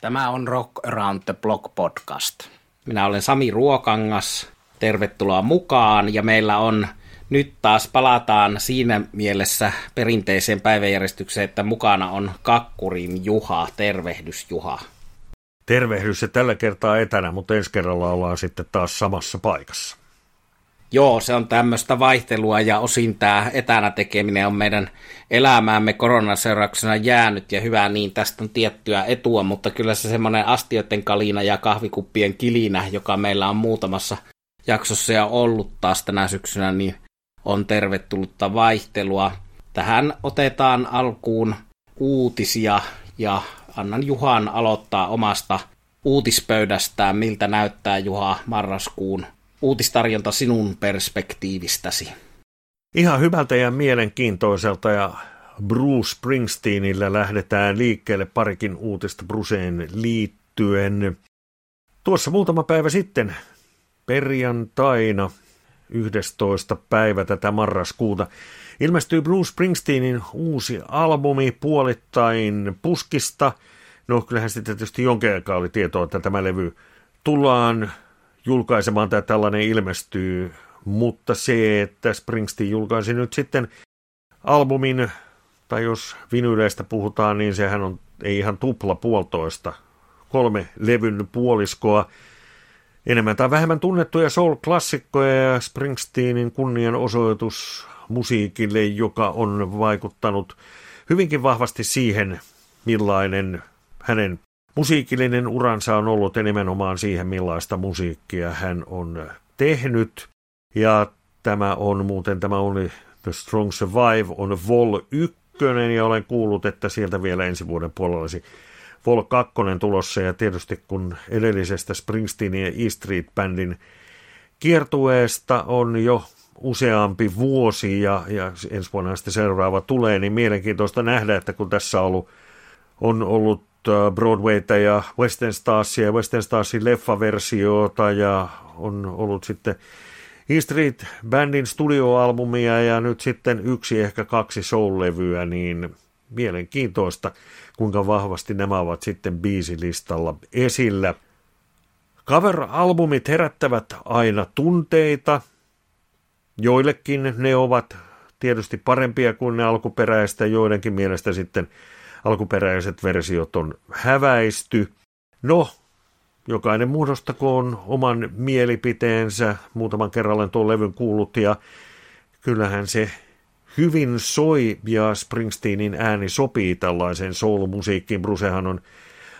Tämä on Rock Around the Block podcast. Minä olen Sami Ruokangas. Tervetuloa mukaan ja meillä on nyt taas palataan siinä mielessä perinteiseen päiväjärjestykseen, että mukana on Kakkurin Juha. Tervehdys Juha. Tervehdys ja tällä kertaa etänä, mutta ensi kerralla ollaan sitten taas samassa paikassa. Joo, se on tämmöistä vaihtelua ja osin tämä etänä tekeminen on meidän elämäämme koronaseurauksena jäänyt ja hyvä niin, tästä on tiettyä etua, mutta kyllä se semmoinen astioiden kalina ja kahvikuppien kilinä, joka meillä on muutamassa jaksossa ja ollut taas tänä syksynä, niin on tervetullutta vaihtelua. Tähän otetaan alkuun uutisia ja annan Juhan aloittaa omasta uutispöydästään, miltä näyttää Juha marraskuun uutistarjonta sinun perspektiivistäsi? Ihan hyvältä ja mielenkiintoiselta ja Bruce Springsteenillä lähdetään liikkeelle parikin uutista Bruceen liittyen. Tuossa muutama päivä sitten, perjantaina, 11. päivä tätä marraskuuta, ilmestyi Bruce Springsteenin uusi albumi puolittain puskista. No kyllähän sitten tietysti jonkin aikaa oli tietoa, että tämä levy tullaan julkaisemaan tai tällainen ilmestyy, mutta se, että Springsteen julkaisi nyt sitten albumin, tai jos vinyleistä puhutaan, niin sehän on ei ihan tupla puolitoista, kolme levyn puoliskoa, enemmän tai vähemmän tunnettuja soul-klassikkoja ja Springsteenin kunnianosoitus musiikille, joka on vaikuttanut hyvinkin vahvasti siihen, millainen hänen Musiikillinen uransa on ollut nimenomaan siihen, millaista musiikkia hän on tehnyt. Ja tämä on muuten, tämä oli The Strong Survive on Vol 1, ja olen kuullut, että sieltä vielä ensi vuoden puolella olisi Vol 2 tulossa, ja tietysti kun edellisestä Springsteenin ja E Street Bandin kiertueesta on jo useampi vuosi ja, ja ensi vuonna sitten seuraava tulee, niin mielenkiintoista nähdä, että kun tässä on ollut, on ollut Broadwayta ja Western Starsia ja Western Starsin leffaversiota ja on ollut sitten E Street Bandin studioalbumia ja nyt sitten yksi ehkä kaksi soul-levyä, niin mielenkiintoista, kuinka vahvasti nämä ovat sitten biisilistalla esillä. Cover-albumit herättävät aina tunteita. Joillekin ne ovat tietysti parempia kuin ne alkuperäistä, joidenkin mielestä sitten alkuperäiset versiot on häväisty. No, jokainen muodostakoon oman mielipiteensä. Muutaman kerran tuon levyn kuullut ja kyllähän se hyvin soi ja Springsteenin ääni sopii tällaiseen soul-musiikkiin. Brucehan on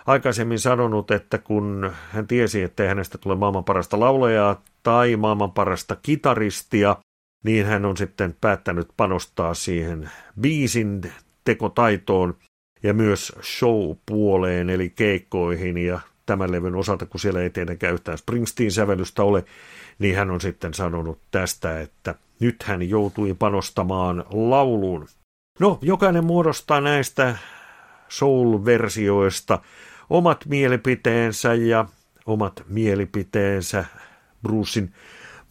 aikaisemmin sanonut, että kun hän tiesi, että hänestä tule maailman parasta laulajaa tai maailman parasta kitaristia, niin hän on sitten päättänyt panostaa siihen biisin tekotaitoon myös show-puoleen, eli keikkoihin ja tämän levyn osalta, kun siellä ei tietenkään yhtään Springsteen-sävellystä ole, niin hän on sitten sanonut tästä, että nyt hän joutui panostamaan lauluun. No, jokainen muodostaa näistä soul-versioista omat mielipiteensä ja omat mielipiteensä Brucein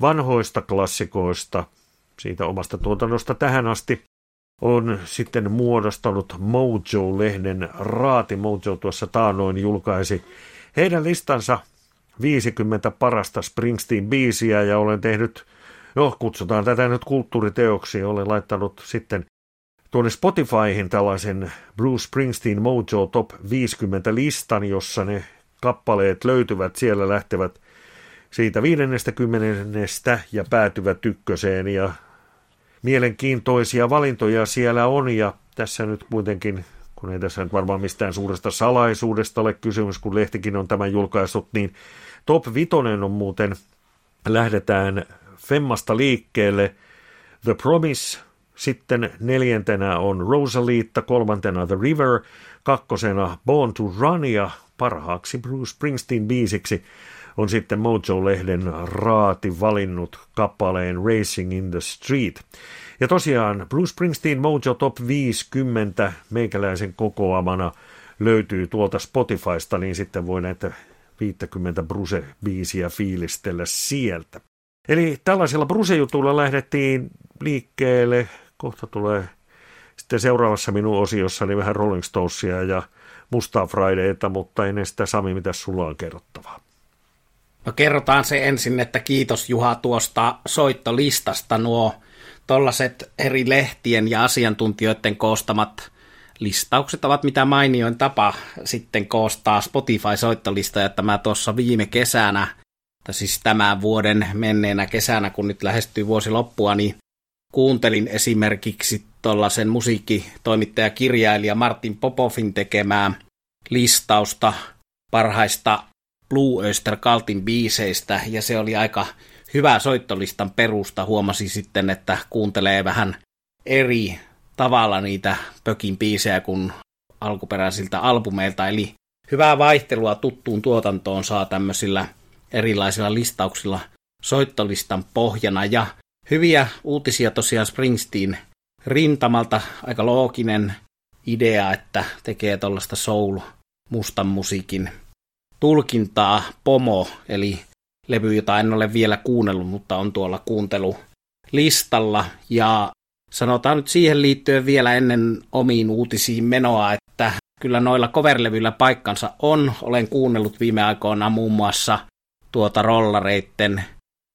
vanhoista klassikoista, siitä omasta tuotannosta tähän asti on sitten muodostanut Mojo-lehden raati. Mojo tuossa taanoin julkaisi heidän listansa 50 parasta Springsteen-biisiä ja olen tehnyt, no kutsutaan tätä nyt kulttuuriteoksi, olen laittanut sitten tuonne Spotifyhin tällaisen Bruce Springsteen Mojo Top 50 listan, jossa ne kappaleet löytyvät, siellä lähtevät siitä 50 ja päätyvät ykköseen ja mielenkiintoisia valintoja siellä on ja tässä nyt kuitenkin, kun ei tässä nyt varmaan mistään suuresta salaisuudesta ole kysymys, kun lehtikin on tämän julkaissut, niin top vitonen on muuten, lähdetään Femmasta liikkeelle, The Promise, sitten neljäntenä on Rosalietta, kolmantena The River, kakkosena Born to Run ja parhaaksi Bruce Springsteen biisiksi on sitten Mojo-lehden raati valinnut kappaleen Racing in the Street. Ja tosiaan Bruce Springsteen Mojo Top 50 meikäläisen kokoamana löytyy tuolta Spotifysta, niin sitten voi näitä 50 Bruce-biisiä fiilistellä sieltä. Eli tällaisilla Bruce-jutuilla lähdettiin liikkeelle. Kohta tulee sitten seuraavassa minun osiossani vähän Rolling Stonesia ja mustaa Fridayta, mutta ennen sitä Sami, mitä sulla on kerrottavaa? No kerrotaan se ensin, että kiitos Juha tuosta soittolistasta. Nuo tollaset eri lehtien ja asiantuntijoiden koostamat listaukset ovat mitä mainioin tapa sitten koostaa Spotify-soittolista, että mä tuossa viime kesänä, tai siis tämän vuoden menneenä kesänä, kun nyt lähestyy vuosi loppua, niin kuuntelin esimerkiksi tuollaisen musiikkitoimittaja kirjailija Martin Popovin tekemää listausta parhaista Blue Oyster Cultin biiseistä, ja se oli aika hyvä soittolistan perusta. Huomasi sitten, että kuuntelee vähän eri tavalla niitä pökin biisejä kuin alkuperäisiltä albumeilta, eli hyvää vaihtelua tuttuun tuotantoon saa tämmöisillä erilaisilla listauksilla soittolistan pohjana, ja hyviä uutisia tosiaan Springsteen rintamalta, aika looginen idea, että tekee tuollaista soul mustan musiikin tulkintaa Pomo, eli levy, jota en ole vielä kuunnellut, mutta on tuolla kuuntelulistalla. Ja sanotaan nyt siihen liittyen vielä ennen omiin uutisiin menoa, että kyllä noilla coverlevyillä paikkansa on. Olen kuunnellut viime aikoina muun muassa tuota rollareitten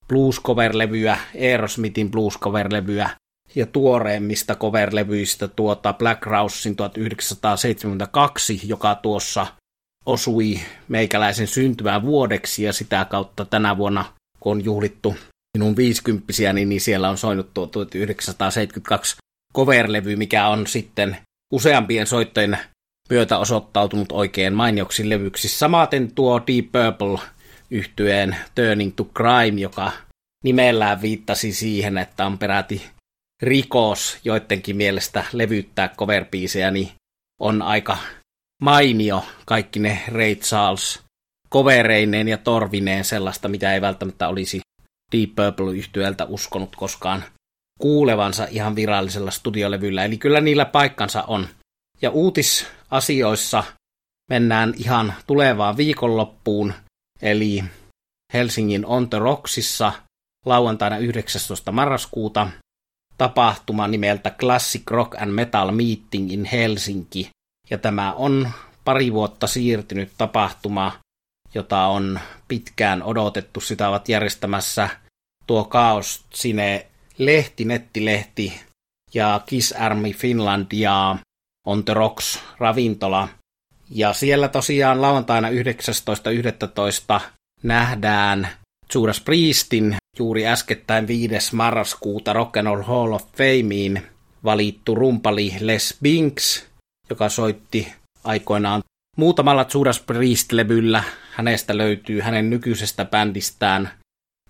blues coverlevyä, Aerosmithin blues coverlevyä ja tuoreimmista coverlevyistä tuota Black Rousein 1972, joka tuossa osui meikäläisen syntymään vuodeksi ja sitä kautta tänä vuonna, kun on juhlittu minun viisikymppisiä, niin siellä on soinut tuo 1972 coverlevy, mikä on sitten useampien soittojen myötä osoittautunut oikein mainioksi levyksi. Samaten tuo Deep Purple yhtyeen Turning to Crime, joka nimellään viittasi siihen, että on peräti rikos joidenkin mielestä levyttää cover niin on aika mainio kaikki ne Ray Charles kovereineen ja torvineen sellaista, mitä ei välttämättä olisi Deep purple yhtyöltä uskonut koskaan kuulevansa ihan virallisella studiolevyllä. Eli kyllä niillä paikkansa on. Ja uutisasioissa mennään ihan tulevaan viikonloppuun, eli Helsingin On The Rocksissa lauantaina 19. marraskuuta tapahtuma nimeltä Classic Rock and Metal Meeting in Helsinki, ja tämä on pari vuotta siirtynyt tapahtuma, jota on pitkään odotettu. Sitä ovat järjestämässä tuo Kaos Sine lehti, nettilehti ja Kiss Army Finland ja On The Rocks ravintola. Ja siellä tosiaan lauantaina 19.11. nähdään Judas Priestin juuri äskettäin 5. marraskuuta Rock and Roll Hall of Fameen valittu rumpali Les Binks joka soitti aikoinaan muutamalla Judas Priest-levyllä. Hänestä löytyy hänen nykyisestä bändistään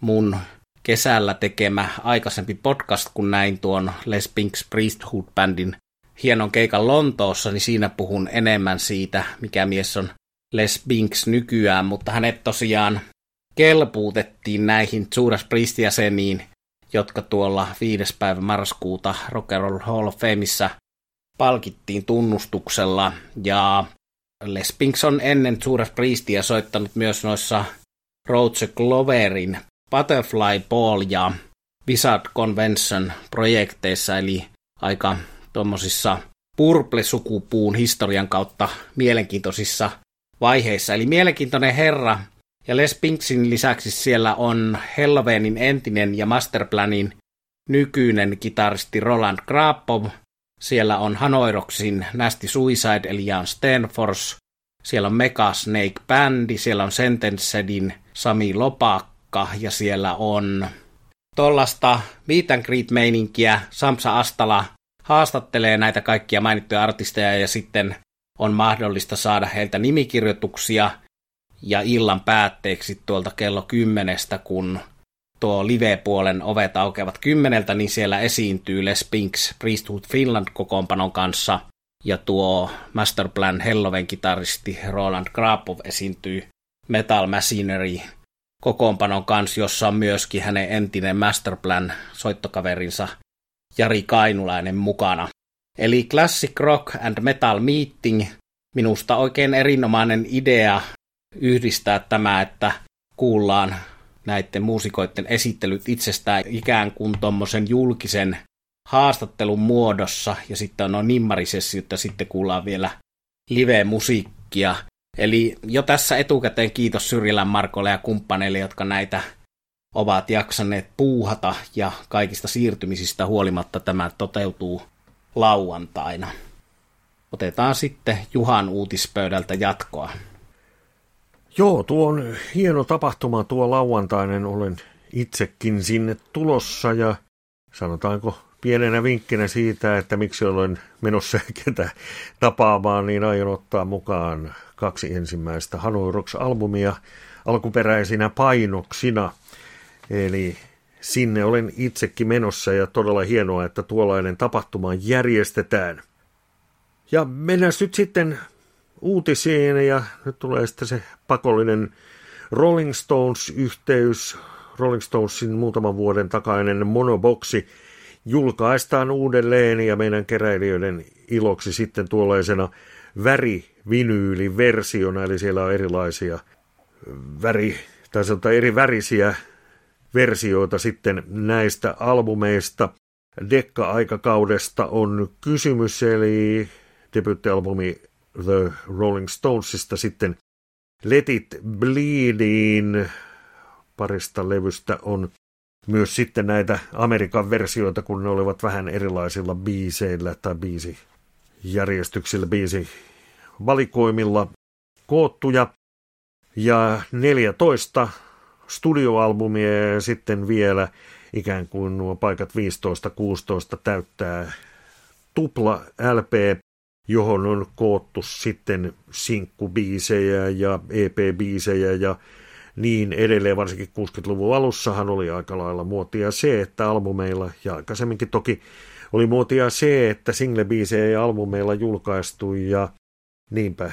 mun kesällä tekemä aikaisempi podcast, kun näin tuon Les Pinks Priesthood-bändin hienon keikan Lontoossa, niin siinä puhun enemmän siitä, mikä mies on Les Binks nykyään, mutta hänet tosiaan kelpuutettiin näihin Judas Priest-jäseniin, jotka tuolla 5. päivä marraskuuta Rock and Roll Hall of Fameissa palkittiin tunnustuksella ja Les Pinks on ennen Judas Priestia soittanut myös noissa Roger Gloverin Butterfly Ball ja Wizard Convention projekteissa, eli aika tuommoisissa Purple-sukupuun historian kautta mielenkiintoisissa vaiheissa. Eli mielenkiintoinen herra. Ja Les Pinksin lisäksi siellä on Helloweenin entinen ja Masterplanin nykyinen kitaristi Roland Grapov – siellä on Hanoiroksin Nasty Suicide eli Jan Stenfors. Siellä on Mega Snake Bandi, siellä on Sentencedin Sami Lopakka ja siellä on tollasta meet and greet meininkiä. Samsa Astala haastattelee näitä kaikkia mainittuja artisteja ja sitten on mahdollista saada heiltä nimikirjoituksia ja illan päätteeksi tuolta kello kymmenestä, kun tuo live-puolen ovet aukeavat kymmeneltä, niin siellä esiintyy Les Pinks Priesthood Finland kokoonpanon kanssa, ja tuo Masterplan Helloven kitaristi Roland Grapov esiintyy Metal Machinery kokoonpanon kanssa, jossa on myöskin hänen entinen Masterplan soittokaverinsa Jari Kainulainen mukana. Eli Classic Rock and Metal Meeting, minusta oikein erinomainen idea yhdistää tämä, että kuullaan näiden muusikoiden esittelyt itsestään ikään kuin tuommoisen julkisen haastattelun muodossa, ja sitten on noin nimmarisessiot, ja sitten kuullaan vielä live-musiikkia. Eli jo tässä etukäteen kiitos Syrjilän Markolle ja kumppaneille, jotka näitä ovat jaksaneet puuhata ja kaikista siirtymisistä huolimatta tämä toteutuu lauantaina. Otetaan sitten Juhan uutispöydältä jatkoa. Joo, tuo on hieno tapahtuma tuo lauantainen. Olen itsekin sinne tulossa ja sanotaanko pienenä vinkkinä siitä, että miksi olen menossa ketä tapaamaan, niin aion ottaa mukaan kaksi ensimmäistä Hanoi Rocks-albumia alkuperäisinä painoksina. Eli sinne olen itsekin menossa ja todella hienoa, että tuollainen tapahtuma järjestetään. Ja mennään nyt sitten uutisiin ja nyt tulee sitten se pakollinen Rolling Stones-yhteys. Rolling Stonesin muutaman vuoden takainen monoboksi julkaistaan uudelleen ja meidän keräilijöiden iloksi sitten tuollaisena värivinyyliversiona, eli siellä on erilaisia väri, tai sanotaan eri värisiä versioita sitten näistä albumeista. Dekka-aikakaudesta on kysymys, eli debyyttialbumi The Rolling Stonesista sitten Let It Bleedin parista levystä on myös sitten näitä Amerikan versioita, kun ne olivat vähän erilaisilla biiseillä tai biisijärjestyksillä, biisi valikoimilla koottuja. Ja 14 studioalbumia ja sitten vielä ikään kuin nuo paikat 15-16 täyttää tupla LP, johon on koottu sitten sinkkubiisejä ja EP-biisejä ja niin edelleen, varsinkin 60-luvun alussahan oli aika lailla muotia se, että albumeilla, ja aikaisemminkin toki oli muotia se, että single-biisejä ja albumeilla julkaistu, ja niinpä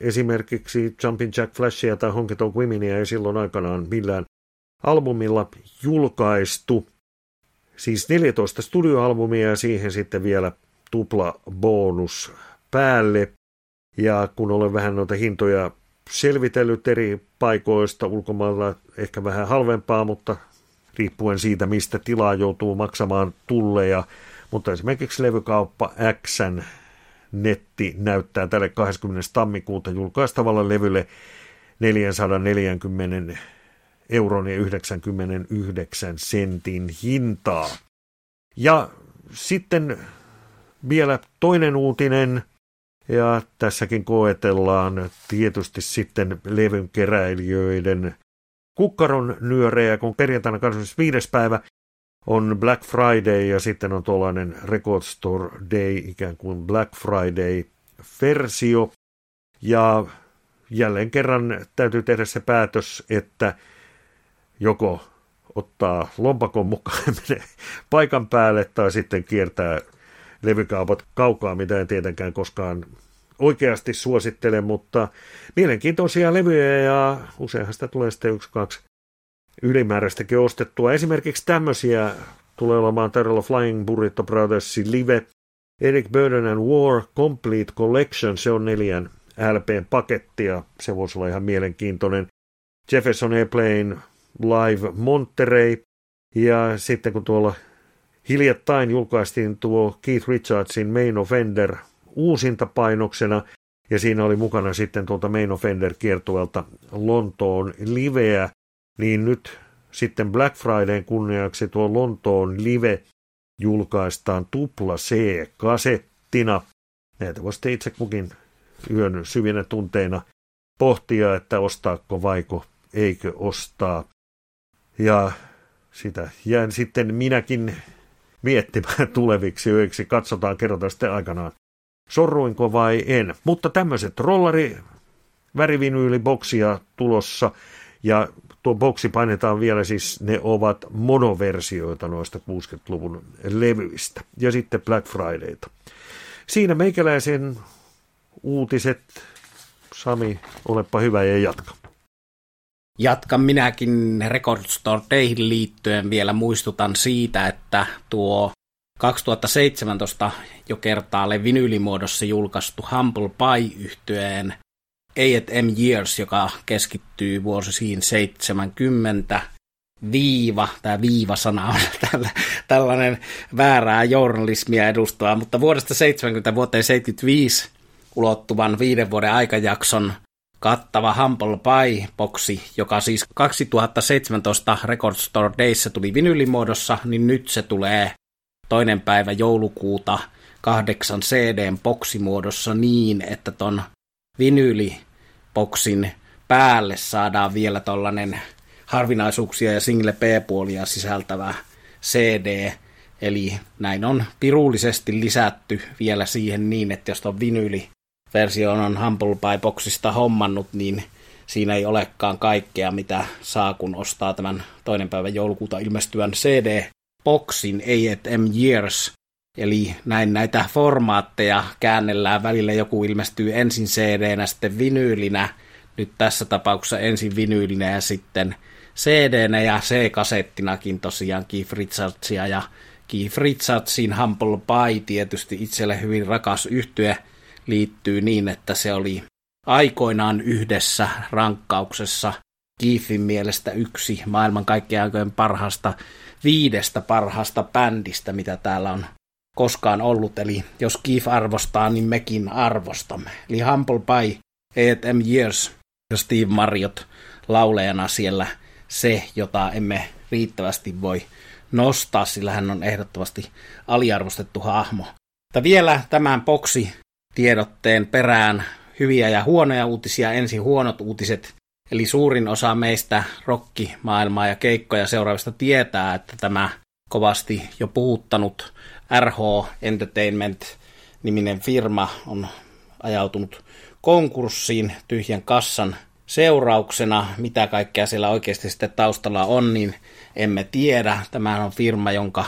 esimerkiksi Jumpin Jack Flashia tai Honky Tonk Womenia ei silloin aikanaan millään albumilla julkaistu. Siis 14 studioalbumia ja siihen sitten vielä tupla bonus päälle. Ja kun olen vähän noita hintoja selvitellyt eri paikoista ulkomailla, ehkä vähän halvempaa, mutta riippuen siitä, mistä tilaa joutuu maksamaan tulleja. Mutta esimerkiksi levykauppa Xn netti näyttää tälle 20. tammikuuta julkaistavalle levylle 440 euron ja 99 sentin hintaa. Ja sitten vielä toinen uutinen, ja tässäkin koetellaan tietysti sitten levyn keräilijöiden kukkaron nyörejä, kun perjantaina 25. päivä on Black Friday ja sitten on tuollainen Record Store Day, ikään kuin Black Friday-versio. Ja jälleen kerran täytyy tehdä se päätös, että joko ottaa lompakon mukaan ja menee paikan päälle tai sitten kiertää levykaupat kaukaa, mitä en tietenkään koskaan oikeasti suosittele, mutta mielenkiintoisia levyjä ja useinhan sitä tulee sitten yksi, kaksi ylimääräistäkin ostettua. Esimerkiksi tämmöisiä tulee olemaan tarjolla Flying Burrito Brothersin live, Eric Burden and War Complete Collection, se on neljän LPn paketti ja se voisi olla ihan mielenkiintoinen. Jefferson Airplane Live Monterey ja sitten kun tuolla hiljattain julkaistiin tuo Keith Richardsin Main Offender uusinta painoksena ja siinä oli mukana sitten tuolta Main Offender kiertuelta Lontoon liveä, niin nyt sitten Black Fridayn kunniaksi tuo Lontoon live julkaistaan tupla C-kasettina. Näitä voisi itse kukin yön syvinä tunteina pohtia, että ostaako vaiko eikö ostaa. Ja sitä jään sitten minäkin miettimään tuleviksi yöiksi. Katsotaan, kerrotaan sitten aikanaan, sorruinko vai en. Mutta tämmöiset rollari värivinyyli-boksia tulossa ja tuo boksi painetaan vielä, siis ne ovat monoversioita noista 60-luvun levyistä. Ja sitten Black Fridayta. Siinä meikäläisen uutiset. Sami, olepa hyvä ja jatka. Jatkan minäkin Record Store Dayhin liittyen. Vielä muistutan siitä, että tuo 2017 jo kertaalle vinyylimuodossa julkaistu Humble Pie-yhtyeen A&M Years, joka keskittyy vuosiin 70 viiva, tämä viivasana on tällä, tällainen väärää journalismia edustaa, mutta vuodesta 70 vuoteen 75 ulottuvan viiden vuoden aikajakson kattava Humble Pie-boksi, joka siis 2017 Record Store Dayssä tuli vinylimuodossa, niin nyt se tulee toinen päivä joulukuuta kahdeksan CDn boksimuodossa niin, että ton vinyliboksin päälle saadaan vielä tollanen harvinaisuuksia ja single B-puolia sisältävä CD, eli näin on pirullisesti lisätty vielä siihen niin, että jos on vinyli versio on Humble Pie Boxista hommannut, niin siinä ei olekaan kaikkea, mitä saa, kun ostaa tämän toinen päivä joulukuuta ilmestyvän CD-boksin A&M Years. Eli näin näitä formaatteja käännellään. Välillä joku ilmestyy ensin CD-nä, sitten vinyylinä. Nyt tässä tapauksessa ensin vinyylinä ja sitten CD-nä ja C-kasettinakin tosiaan Keith Richardsia ja Keith Richardsin Humble Pie tietysti itselle hyvin rakas yhtye liittyy niin, että se oli aikoinaan yhdessä rankkauksessa Keithin mielestä yksi maailman kaikkien aikojen parhaasta viidestä parhaasta bändistä, mitä täällä on koskaan ollut. Eli jos Keith arvostaa, niin mekin arvostamme. Eli Humble Pie, A&M Years ja Steve Marriott laulajana siellä se, jota emme riittävästi voi nostaa, sillä hän on ehdottomasti aliarvostettu hahmo. Mutta vielä tämän boksi tiedotteen perään hyviä ja huonoja uutisia. Ensin huonot uutiset, eli suurin osa meistä rokkimaailmaa ja keikkoja seuraavista tietää, että tämä kovasti jo puhuttanut RH Entertainment-niminen firma on ajautunut konkurssiin tyhjän kassan seurauksena. Mitä kaikkea siellä oikeasti sitten taustalla on, niin emme tiedä. Tämä on firma, jonka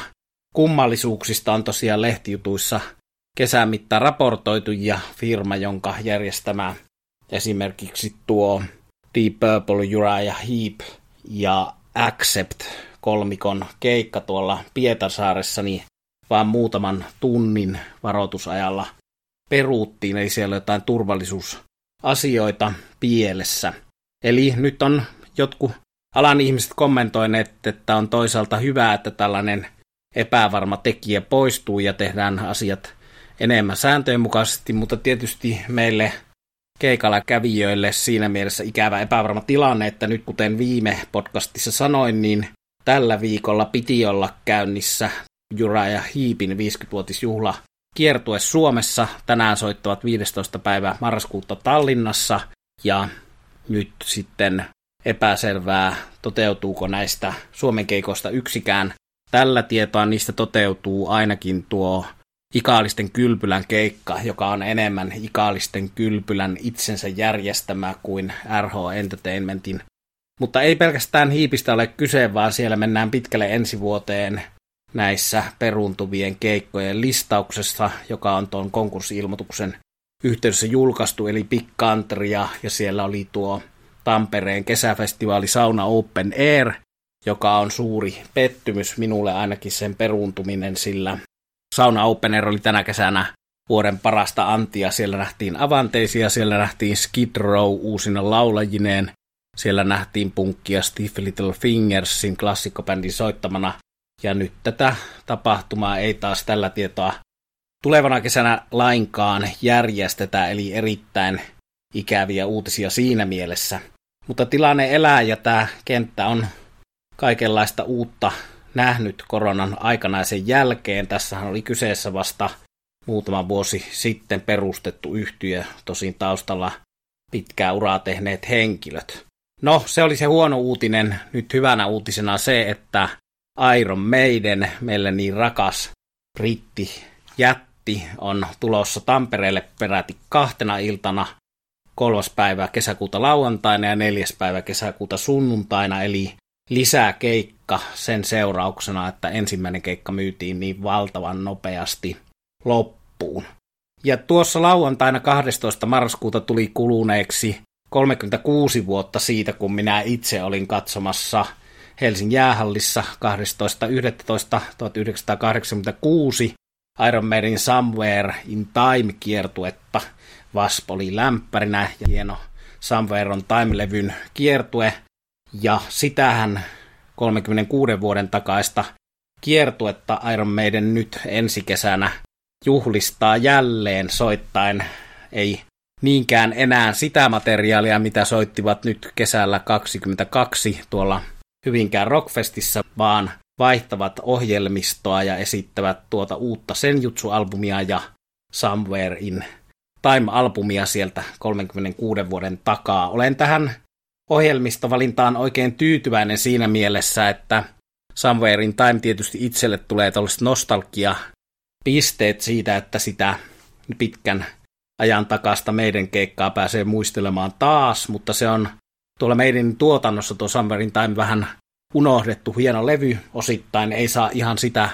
kummallisuuksista on tosiaan lehtijutuissa kesän mittaan raportoitu ja firma, jonka järjestämä esimerkiksi tuo Deep Purple, Uriah Heep ja Accept kolmikon keikka tuolla Pietarsaaressa, niin vaan muutaman tunnin varoitusajalla peruuttiin, eli siellä jotain turvallisuusasioita pielessä. Eli nyt on jotkut alan ihmiset kommentoineet, että on toisaalta hyvä, että tällainen epävarma tekijä poistuu ja tehdään asiat enemmän sääntöjen mukaisesti, mutta tietysti meille keikalla kävijöille siinä mielessä ikävä epävarma tilanne, että nyt kuten viime podcastissa sanoin, niin tällä viikolla piti olla käynnissä Jura ja Hiipin 50-vuotisjuhla kiertue Suomessa. Tänään soittavat 15. päivä marraskuuta Tallinnassa ja nyt sitten epäselvää, toteutuuko näistä Suomen keikoista yksikään. Tällä tietoa niistä toteutuu ainakin tuo Ikaalisten kylpylän keikka, joka on enemmän Ikaalisten kylpylän itsensä järjestämä kuin RH Entertainmentin. Mutta ei pelkästään hiipistä ole kyse, vaan siellä mennään pitkälle ensi vuoteen näissä peruuntuvien keikkojen listauksessa, joka on tuon konkurssiilmoituksen yhteydessä julkaistu, eli Big Country, ja, siellä oli tuo Tampereen kesäfestivaali Sauna Open Air, joka on suuri pettymys minulle ainakin sen peruuntuminen, sillä Sauna Open Air oli tänä kesänä vuoden parasta antia. Siellä nähtiin Avanteisia, siellä nähtiin Skid Row uusina laulajineen, siellä nähtiin punkkia Steve Little Fingersin klassikkobändin soittamana. Ja nyt tätä tapahtumaa ei taas tällä tietoa tulevana kesänä lainkaan järjestetä, eli erittäin ikäviä uutisia siinä mielessä. Mutta tilanne elää ja tämä kenttä on kaikenlaista uutta nähnyt koronan aikana ja sen jälkeen. Tässähän oli kyseessä vasta muutama vuosi sitten perustettu yhtiö, tosin taustalla pitkää uraa tehneet henkilöt. No, se oli se huono uutinen. Nyt hyvänä uutisena se, että Iron Maiden, meille niin rakas britti jätti, on tulossa Tampereelle peräti kahtena iltana kolmas päivä kesäkuuta lauantaina ja neljäs päivä kesäkuuta sunnuntaina, eli lisää keikka sen seurauksena, että ensimmäinen keikka myytiin niin valtavan nopeasti loppuun. Ja tuossa lauantaina 12. marraskuuta tuli kuluneeksi 36 vuotta siitä, kun minä itse olin katsomassa Helsingin jäähallissa 12.11.1986 Iron Maiden Somewhere in Time kiertuetta. Vasp oli lämpärinä ja hieno Somewhere on Time-levyn kiertue ja sitähän 36 vuoden takaista kiertuetta Iron Maiden nyt ensi kesänä juhlistaa jälleen soittain ei niinkään enää sitä materiaalia, mitä soittivat nyt kesällä 22 tuolla Hyvinkään Rockfestissa, vaan vaihtavat ohjelmistoa ja esittävät tuota uutta Senjutsu-albumia ja Somewhere in Time-albumia sieltä 36 vuoden takaa. Olen tähän ohjelmistovalintaan oikein tyytyväinen siinä mielessä, että Somewhere in Time tietysti itselle tulee tällaiset nostalgia pisteet siitä, että sitä pitkän ajan takasta meidän keikkaa pääsee muistelemaan taas, mutta se on tuolla meidän tuotannossa tuo Somewhere in Time vähän unohdettu hieno levy osittain, ei saa ihan sitä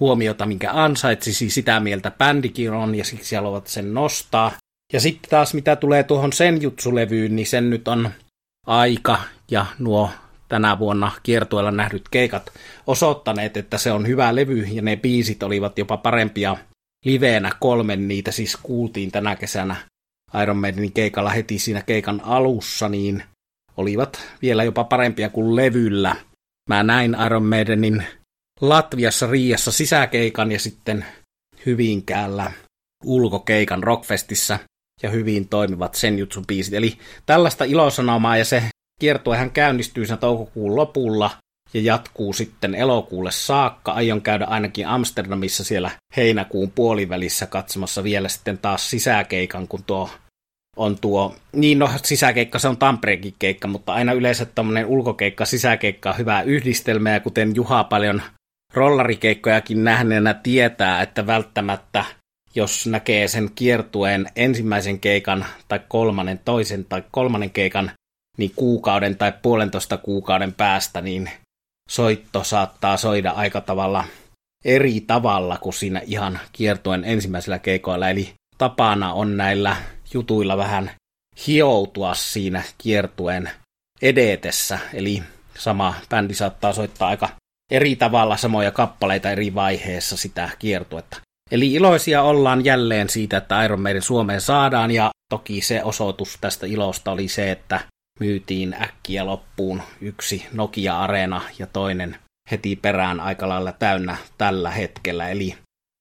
huomiota, minkä ansaitsisi, sitä mieltä bändikin on, ja siksi haluavat sen nostaa. Ja sitten taas mitä tulee tuohon Senjutsu-levyyn, niin sen nyt on aika ja nuo tänä vuonna kiertueella nähdyt keikat osoittaneet, että se on hyvä levy ja ne biisit olivat jopa parempia liveenä kolmen, niitä siis kuultiin tänä kesänä Iron Maidenin keikalla heti siinä keikan alussa, niin olivat vielä jopa parempia kuin levyllä. Mä näin Iron Maidenin Latviassa Riassa sisäkeikan ja sitten Hyvinkäällä ulkokeikan Rockfestissä ja hyvin toimivat Senjutsun biisit. Eli tällaista ilosanomaa ja se kiertuehän käynnistyy sen toukokuun lopulla ja jatkuu sitten elokuulle saakka. Aion käydä ainakin Amsterdamissa siellä heinäkuun puolivälissä katsomassa vielä sitten taas sisäkeikan, kun tuo on tuo, niin no sisäkeikka se on Tampereenkin keikka, mutta aina yleensä tämmöinen ulkokeikka, sisäkeikka on hyvä yhdistelmä, ja kuten Juha paljon rollarikeikkojakin nähneenä tietää, että välttämättä jos näkee sen kiertueen ensimmäisen keikan tai kolmannen, toisen tai kolmannen keikan, niin kuukauden tai puolentoista kuukauden päästä, niin soitto saattaa soida aika tavalla eri tavalla kuin siinä ihan kiertueen ensimmäisellä keikoilla. Eli tapana on näillä jutuilla vähän hioutua siinä kiertueen edetessä. Eli sama bändi saattaa soittaa aika eri tavalla samoja kappaleita eri vaiheessa sitä kiertuetta. Eli iloisia ollaan jälleen siitä, että Iron Maiden Suomeen saadaan, ja toki se osoitus tästä ilosta oli se, että myytiin äkkiä loppuun yksi Nokia-areena ja toinen heti perään aika lailla täynnä tällä hetkellä. Eli